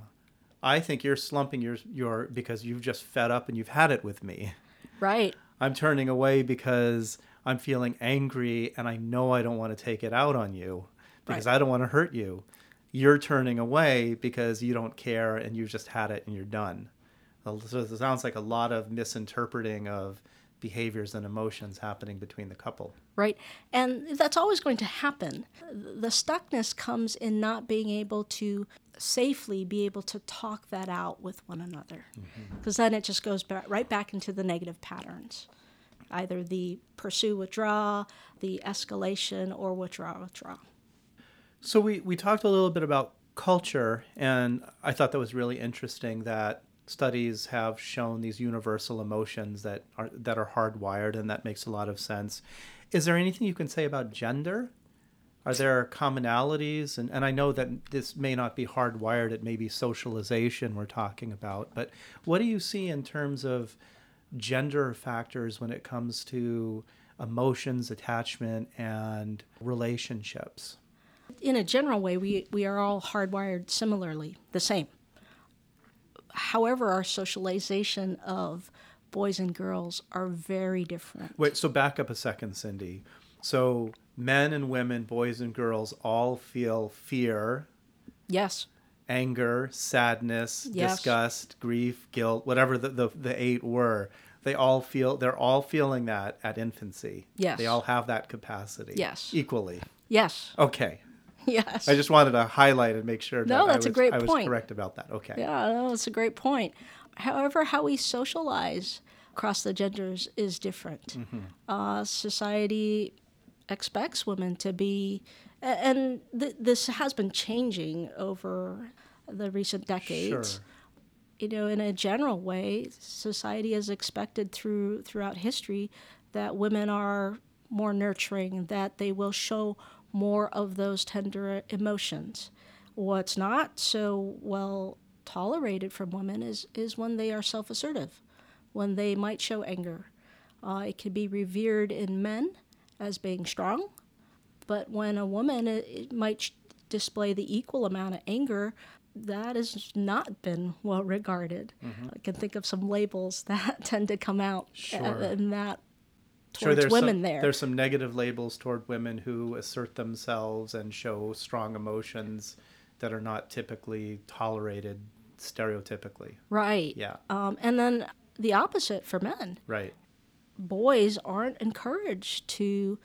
I think you're slumping your your because you've just fed up and you've had it with me. Right. I'm turning away because I'm feeling angry and I know I don't want to take it out on you because I don't want to hurt you. You're turning away because you don't care and you've just had it and you're done. So it sounds like a lot of misinterpreting of behaviors and emotions happening between the couple. Right. And that's always going to happen. The stuckness comes in not being able to safely be able to talk that out with one another. Mm-hmm. Because then it just goes back, right back into the negative patterns either the pursue, withdraw, the escalation, or withdraw, withdraw. So we, we talked a little bit about culture, and I thought that was really interesting that studies have shown these universal emotions that are that are hardwired, and that makes a lot of sense. Is there anything you can say about gender? Are there commonalities? And, and I know that this may not be hardwired, it may be socialization we're talking about, but what do you see in terms of gender factors when it comes to emotions, attachment, and relationships? In a general way, we, we are all hardwired similarly, the same. However, our socialization of boys and girls are very different. Wait, so back up a second, Cindy. So men and women, boys and girls all feel fear, Yes, anger, sadness, Yes. disgust, grief, guilt, whatever the, the, the eight were. they all feel they're all feeling that at infancy. Yes. They all have that capacity. Yes. Equally. Yes. Okay. Yes. I just wanted to highlight and make sure that No, I that's a was, great I was point. correct about that. Okay. Yeah, no, it's a great point. However, how we socialize across the genders is different. Uh, society expects women to be, and th- this has been changing over the recent decades. Sure. You know, in a general way, society has expected through throughout history that women are more nurturing, that they will show more of those tender emotions. What's not so well tolerated from women is, is when they are self assertive, when they might show anger. Uh, it can be revered in men as being strong, but when a woman it, it might sh- display the equal amount of anger, that has not been well regarded. I can think of some labels that tend to come out uh, Sure. in that towards there's women some, there. There's some negative labels toward women who assert themselves and show strong emotions that are not typically tolerated stereotypically. right. Yeah. Um, and then the opposite for men. Right. boys aren't encouraged to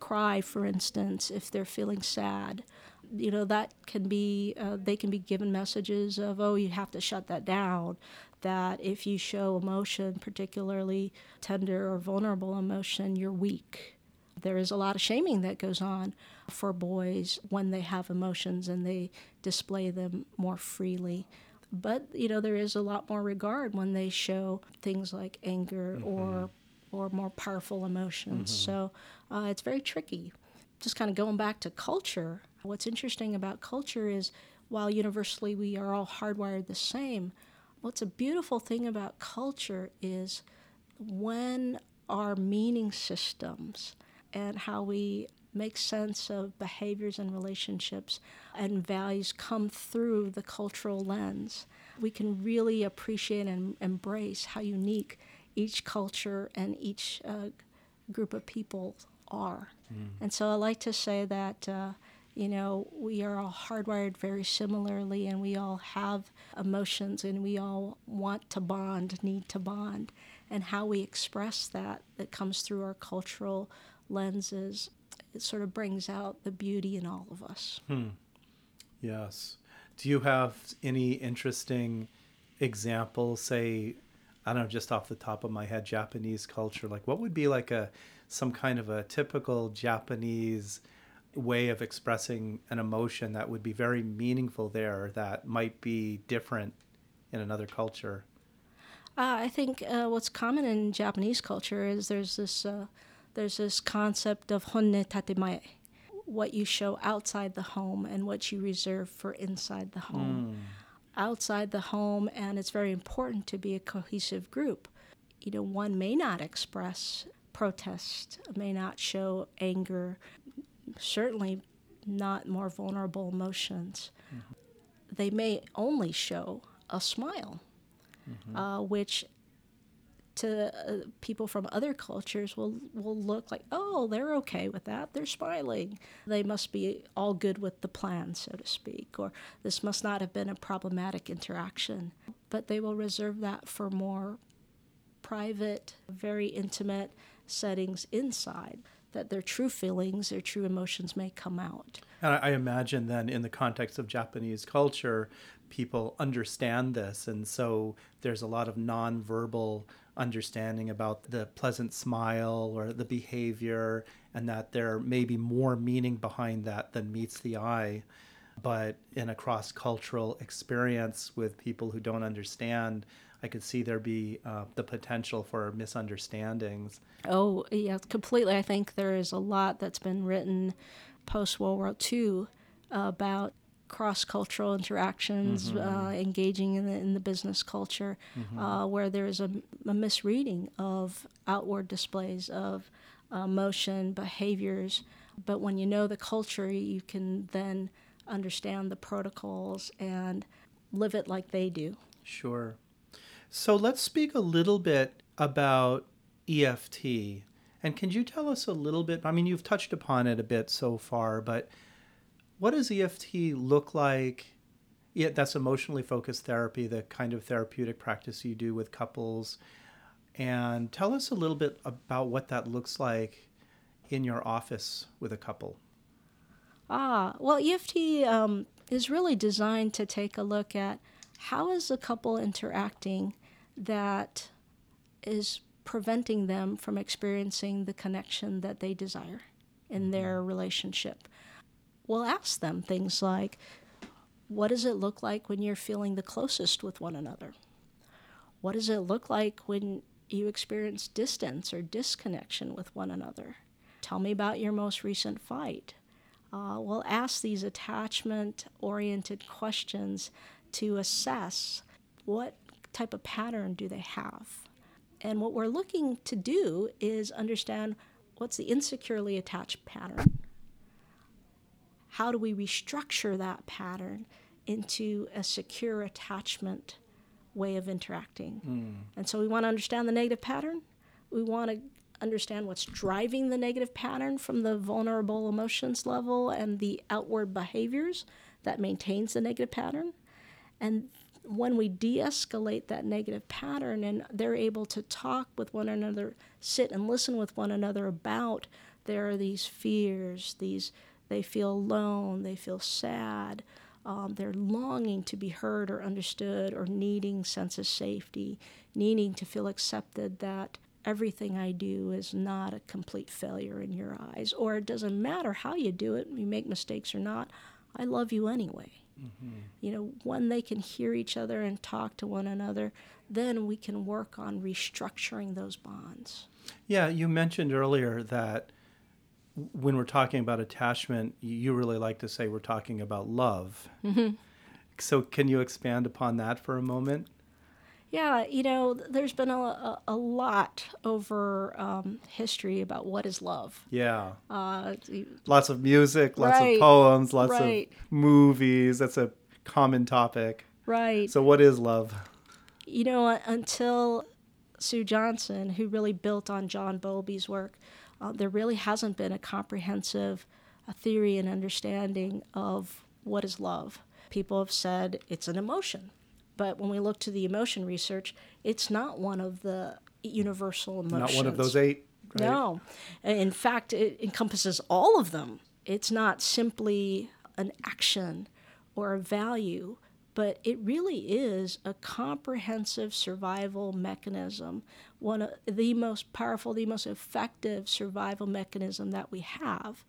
cry, for instance, if they're feeling sad. You know, that can be, uh, they can be given messages of, oh, you have to shut that down. That if you show emotion, particularly tender or vulnerable emotion, you're weak. There is a lot of shaming that goes on for boys when they have emotions and they display them more freely. But, you know, there is a lot more regard when they show things like anger or or more powerful emotions. So uh, it's very tricky. Just kind of going back to culture, what's interesting about culture is while universally we are all hardwired the same, what's a beautiful thing about culture is when our meaning systems and how we make sense of behaviors and relationships and values come through the cultural lens, we can really appreciate and embrace how unique each culture and each uh, group of people are. And so I like to say that, uh, you know, we are all hardwired very similarly and we all have emotions and we all want to bond, need to bond. And how we express that, that comes through our cultural lenses, it sort of brings out the beauty in all of us. Hmm. Yes. Do you have any interesting examples, say, I don't know, just off the top of my head, Japanese culture? Like, what would be like a some kind of a typical Japanese way of expressing an emotion that would be very meaningful there that might be different in another culture? Uh, I think uh, what's common in Japanese culture is there's this uh, there's this concept of honne tatemae, what you show outside the home and what you reserve for inside the home. Outside the home, and it's very important to be a cohesive group. You know, one may not express protest, may not show anger, certainly not more vulnerable emotions. They may only show a smile uh, which to uh, people from other cultures will will look like, oh, they're okay with that. They're smiling. They must be all good with the plan, so to speak, or this must not have been a problematic interaction. But they will reserve that for more private, very intimate settings inside. That their true feelings, their true emotions may come out. And I imagine then, in the context of Japanese culture, people understand this. And so there's a lot of nonverbal understanding about the pleasant smile or the behavior, and that there may be more meaning behind that than meets the eye. But in a cross cultural experience with people who don't understand, I could see there be uh, the potential for misunderstandings. Oh, yeah, completely. I think there is a lot that's been written post World War II about cross cultural interactions, uh, engaging in the, in the business culture, uh, where there is a, a misreading of outward displays of emotion, behaviors. But when you know the culture, you can then understand the protocols and live it like they do. Sure. So let's speak a little bit about EFT. And can you tell us a little bit? I mean, you've touched upon it a bit so far, but what does EFT look like? Yeah, that's emotionally focused therapy, the kind of therapeutic practice you do with couples. And tell us a little bit about what that looks like in your office with a couple. Ah, well, EFT um, is really designed to take a look at how is a couple interacting that is preventing them from experiencing the connection that they desire in their relationship. We'll ask them things like, what does it look like when you're feeling the closest with one another? What does it look like when you experience distance or disconnection with one another? Tell me about your most recent fight. Uh, we'll ask these attachment oriented questions to assess what type of pattern do they have. And what we're looking to do is understand what's the insecurely attached pattern. How do we restructure that pattern into a secure attachment way of interacting? Mm. And so we want to understand the negative pattern. We want to understand what's driving the negative pattern from the vulnerable emotions level and the outward behaviors that maintains the negative pattern. And when we de escalate that negative pattern and they're able to talk with one another, sit and listen with one another about there are these fears, these they feel alone, they feel sad, um, they're longing to be heard or understood or needing sense of safety, needing to feel accepted that everything I do is not a complete failure in your eyes, or it doesn't matter how you do it, you make mistakes or not, I love you anyway. Mm-hmm. You know, when they can hear each other and talk to one another, then we can work on restructuring those bonds. Yeah, you mentioned earlier that when we're talking about attachment, you really like to say we're talking about love. Mm-hmm. So, can you expand upon that for a moment? Yeah, you know, there's been a, a, a lot over um, history about what is love. Yeah. Uh, lots of music, lots right, of poems, lots right. of movies. That's a common topic. Right. So, what is love? You know, until Sue Johnson, who really built on John Bowlby's work, uh, there really hasn't been a comprehensive a theory and understanding of what is love. People have said it's an emotion but when we look to the emotion research, it's not one of the universal emotions. Not one of those eight. Right? No. In fact, it encompasses all of them. It's not simply an action or a value, but it really is a comprehensive survival mechanism, one of the most powerful, the most effective survival mechanism that we have.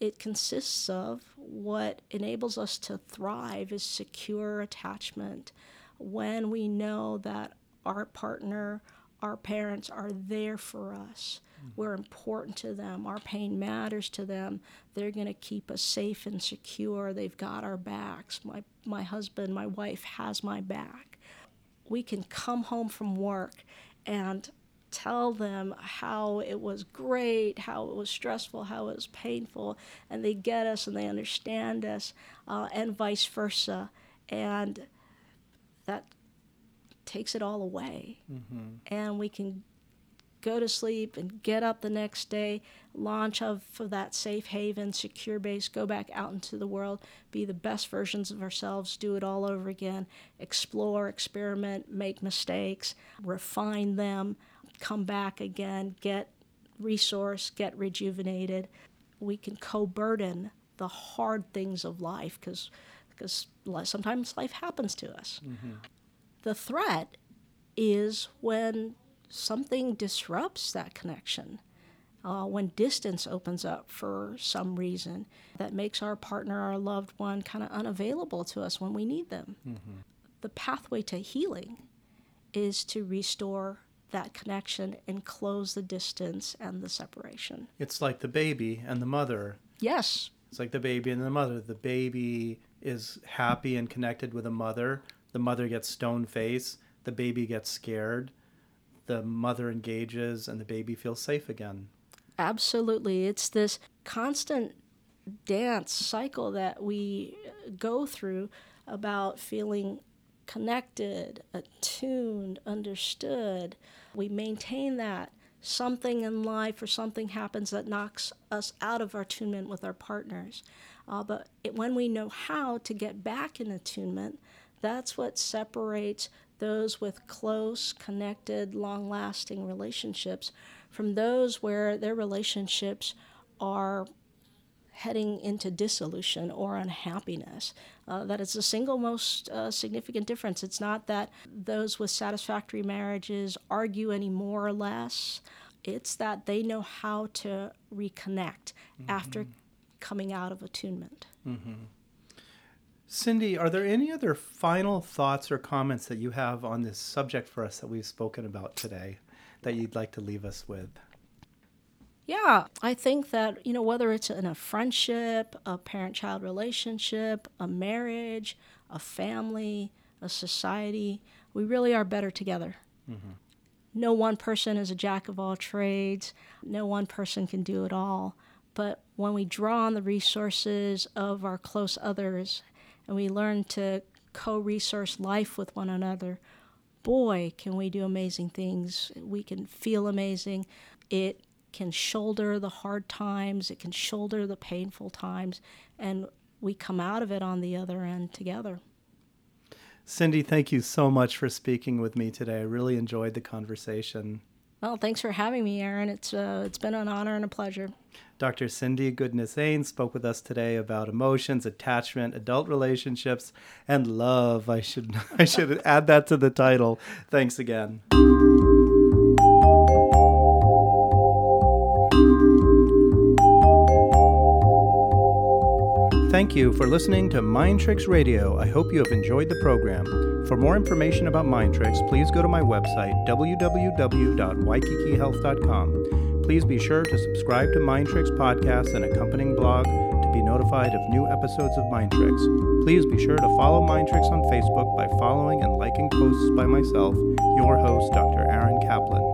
It consists of what enables us to thrive is secure attachment, when we know that our partner, our parents are there for us. Mm-hmm. We're important to them. Our pain matters to them. They're going to keep us safe and secure. They've got our backs. My, my husband, my wife has my back. We can come home from work and tell them how it was great, how it was stressful, how it was painful, and they get us and they understand us, uh, and vice versa. And that takes it all away. Mm-hmm. And we can go to sleep and get up the next day, launch of for that safe haven, secure base, go back out into the world, be the best versions of ourselves, do it all over again, explore, experiment, make mistakes, refine them, come back again, get resource, get rejuvenated. We can co-burden the hard things of life because because sometimes life happens to us. Mm-hmm. The threat is when something disrupts that connection. Uh, when distance opens up for some reason that makes our partner, our loved one, kind of unavailable to us when we need them. Mm-hmm. The pathway to healing is to restore that connection and close the distance and the separation. It's like the baby and the mother. Yes. It's like the baby and the mother. The baby is happy and connected with a mother. The mother gets stone face. The baby gets scared. The mother engages and the baby feels safe again. Absolutely. It's this constant dance cycle that we go through about feeling connected, attuned, understood. We maintain that. Something in life or something happens that knocks us out of our attunement with our partners. Uh, but it, when we know how to get back in attunement, that's what separates those with close, connected, long lasting relationships from those where their relationships are heading into dissolution or unhappiness. Uh, that is the single most uh, significant difference. It's not that those with satisfactory marriages argue any more or less, it's that they know how to reconnect mm-hmm. after coming out of attunement. Mm-hmm. Cindy, are there any other final thoughts or comments that you have on this subject for us that we've spoken about today that you'd like to leave us with? Yeah, I think that, you know, whether it's in a friendship, a parent child relationship, a marriage, a family, a society, we really are better together. Mm-hmm. No one person is a jack of all trades, no one person can do it all. But when we draw on the resources of our close others and we learn to co resource life with one another, boy, can we do amazing things. We can feel amazing. It can shoulder the hard times, it can shoulder the painful times, and we come out of it on the other end together. Cindy, thank you so much for speaking with me today. I really enjoyed the conversation. Well, thanks for having me, Aaron. It's uh, it's been an honor and a pleasure. Dr. Cindy Goodness-Ains spoke with us today about emotions, attachment, adult relationships, and love. I should I should add that to the title. Thanks again. Thank you for listening to Mind Tricks Radio. I hope you have enjoyed the program. For more information about Mind Tricks, please go to my website, www.waikikihealth.com. Please be sure to subscribe to Mind Tricks podcast and accompanying blog to be notified of new episodes of Mind Tricks. Please be sure to follow Mind Tricks on Facebook by following and liking posts by myself, your host, Dr. Aaron Kaplan.